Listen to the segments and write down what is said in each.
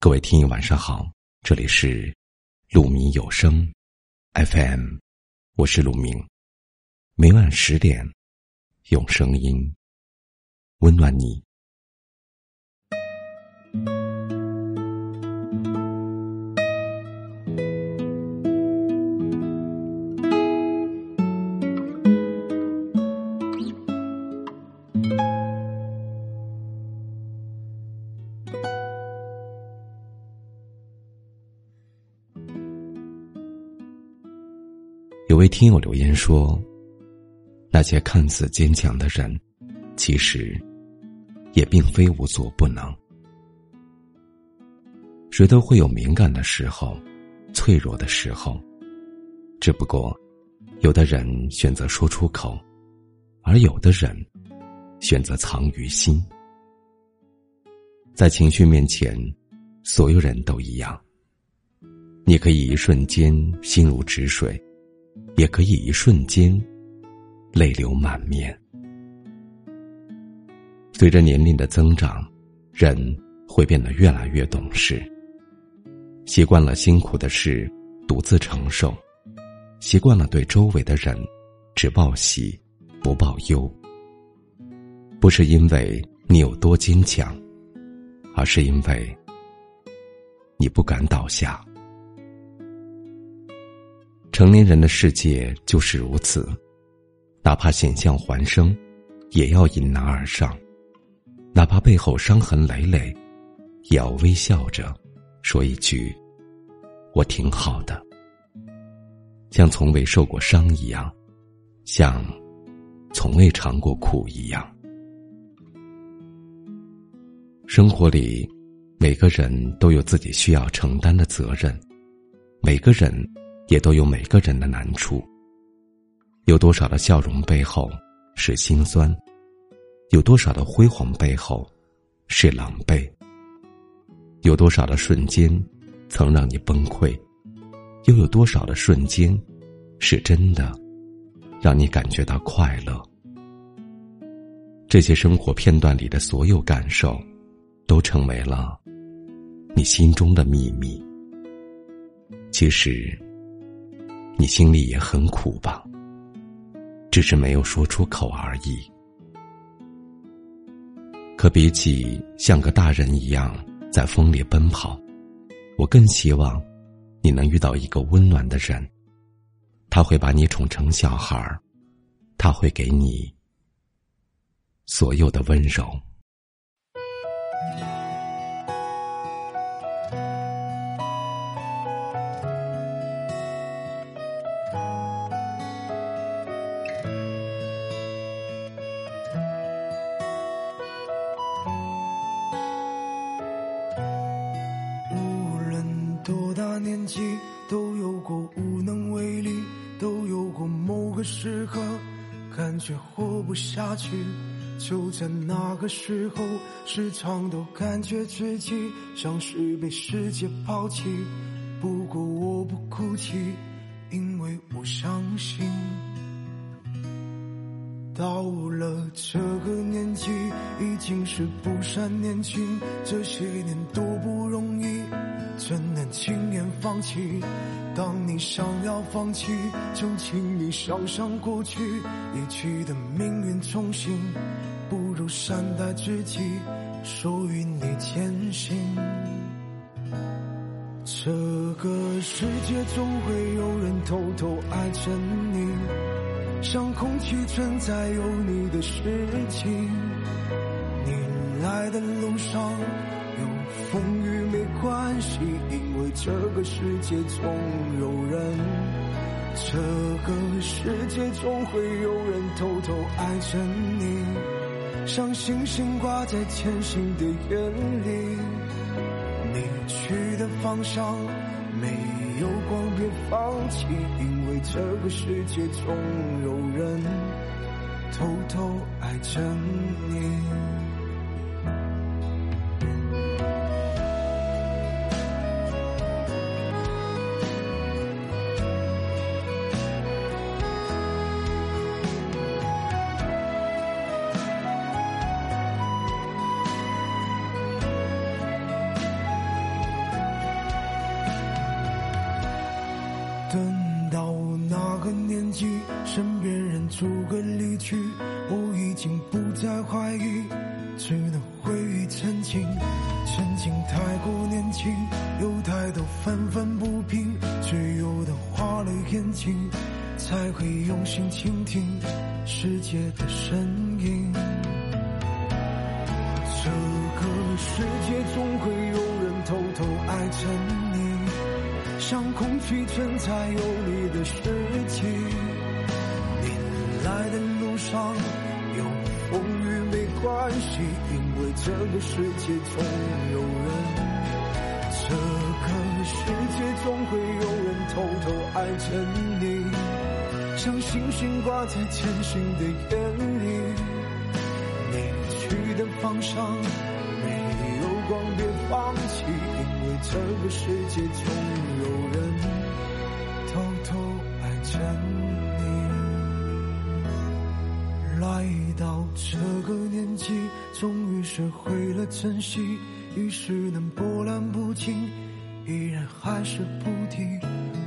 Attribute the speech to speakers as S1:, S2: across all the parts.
S1: 各位听友晚上好，这里是鲁明有声 FM，我是鲁明，每晚十点用声音温暖你。位听友留言说：“那些看似坚强的人，其实也并非无所不能。谁都会有敏感的时候，脆弱的时候。只不过，有的人选择说出口，而有的人选择藏于心。在情绪面前，所有人都一样。你可以一瞬间心如止水。”也可以一瞬间泪流满面。随着年龄的增长，人会变得越来越懂事。习惯了辛苦的事独自承受，习惯了对周围的人只报喜不报忧。不是因为你有多坚强，而是因为你不敢倒下。成年人的世界就是如此，哪怕险象环生，也要迎难而上；哪怕背后伤痕累累，也要微笑着说一句：“我挺好的。”像从未受过伤一样，像从未尝过苦一样。生活里，每个人都有自己需要承担的责任，每个人。也都有每个人的难处。有多少的笑容背后是心酸？有多少的辉煌背后是狼狈？有多少的瞬间曾让你崩溃？又有多少的瞬间是真的让你感觉到快乐？这些生活片段里的所有感受，都成为了你心中的秘密。其实。你心里也很苦吧？只是没有说出口而已。可比起像个大人一样在风里奔跑，我更希望你能遇到一个温暖的人。他会把你宠成小孩儿，他会给你所有的温柔。
S2: 都有过无能为力，都有过某个时刻感觉活不下去。就在那个时候，时常都感觉自己像是被世界抛弃。不过我不哭泣，因为我相信，到了这个年纪，已经是不善年轻。这些年多不容易。怎能轻言放弃？当你想要放弃，就请你想想过去，一去的命运重新，不如善待自己，属于你坚信。这个世界总会有人偷偷爱着你，像空气存在有你的事情。你来的路上有风雨。没关系，因为这个世界总有人，这个世界总会有人偷偷爱着你，像星星挂在前行的眼里。你去的方向没有光，别放弃，因为这个世界总有人偷偷爱着你。在怀疑，只能回忆曾经。曾经太过年轻，有太多愤愤不平，只有等花了眼睛，才会用心倾听世界的声音。这个世界总会有人偷偷爱着你，像空气存在有你的事情。来的路上有风雨没关系，因为这个世界总有人。这个世界总会有人偷偷爱着你，像星星挂在前行的眼里。你去的方向没有光，别放弃，因为这个世界总有人学会了珍惜，于是能波澜不惊，依然还是不停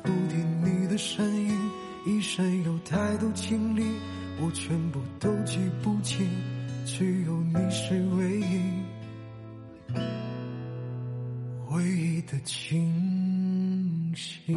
S2: 不听你的身影。一生有太多经历，我全部都记不清，只有你是唯一唯一的清醒。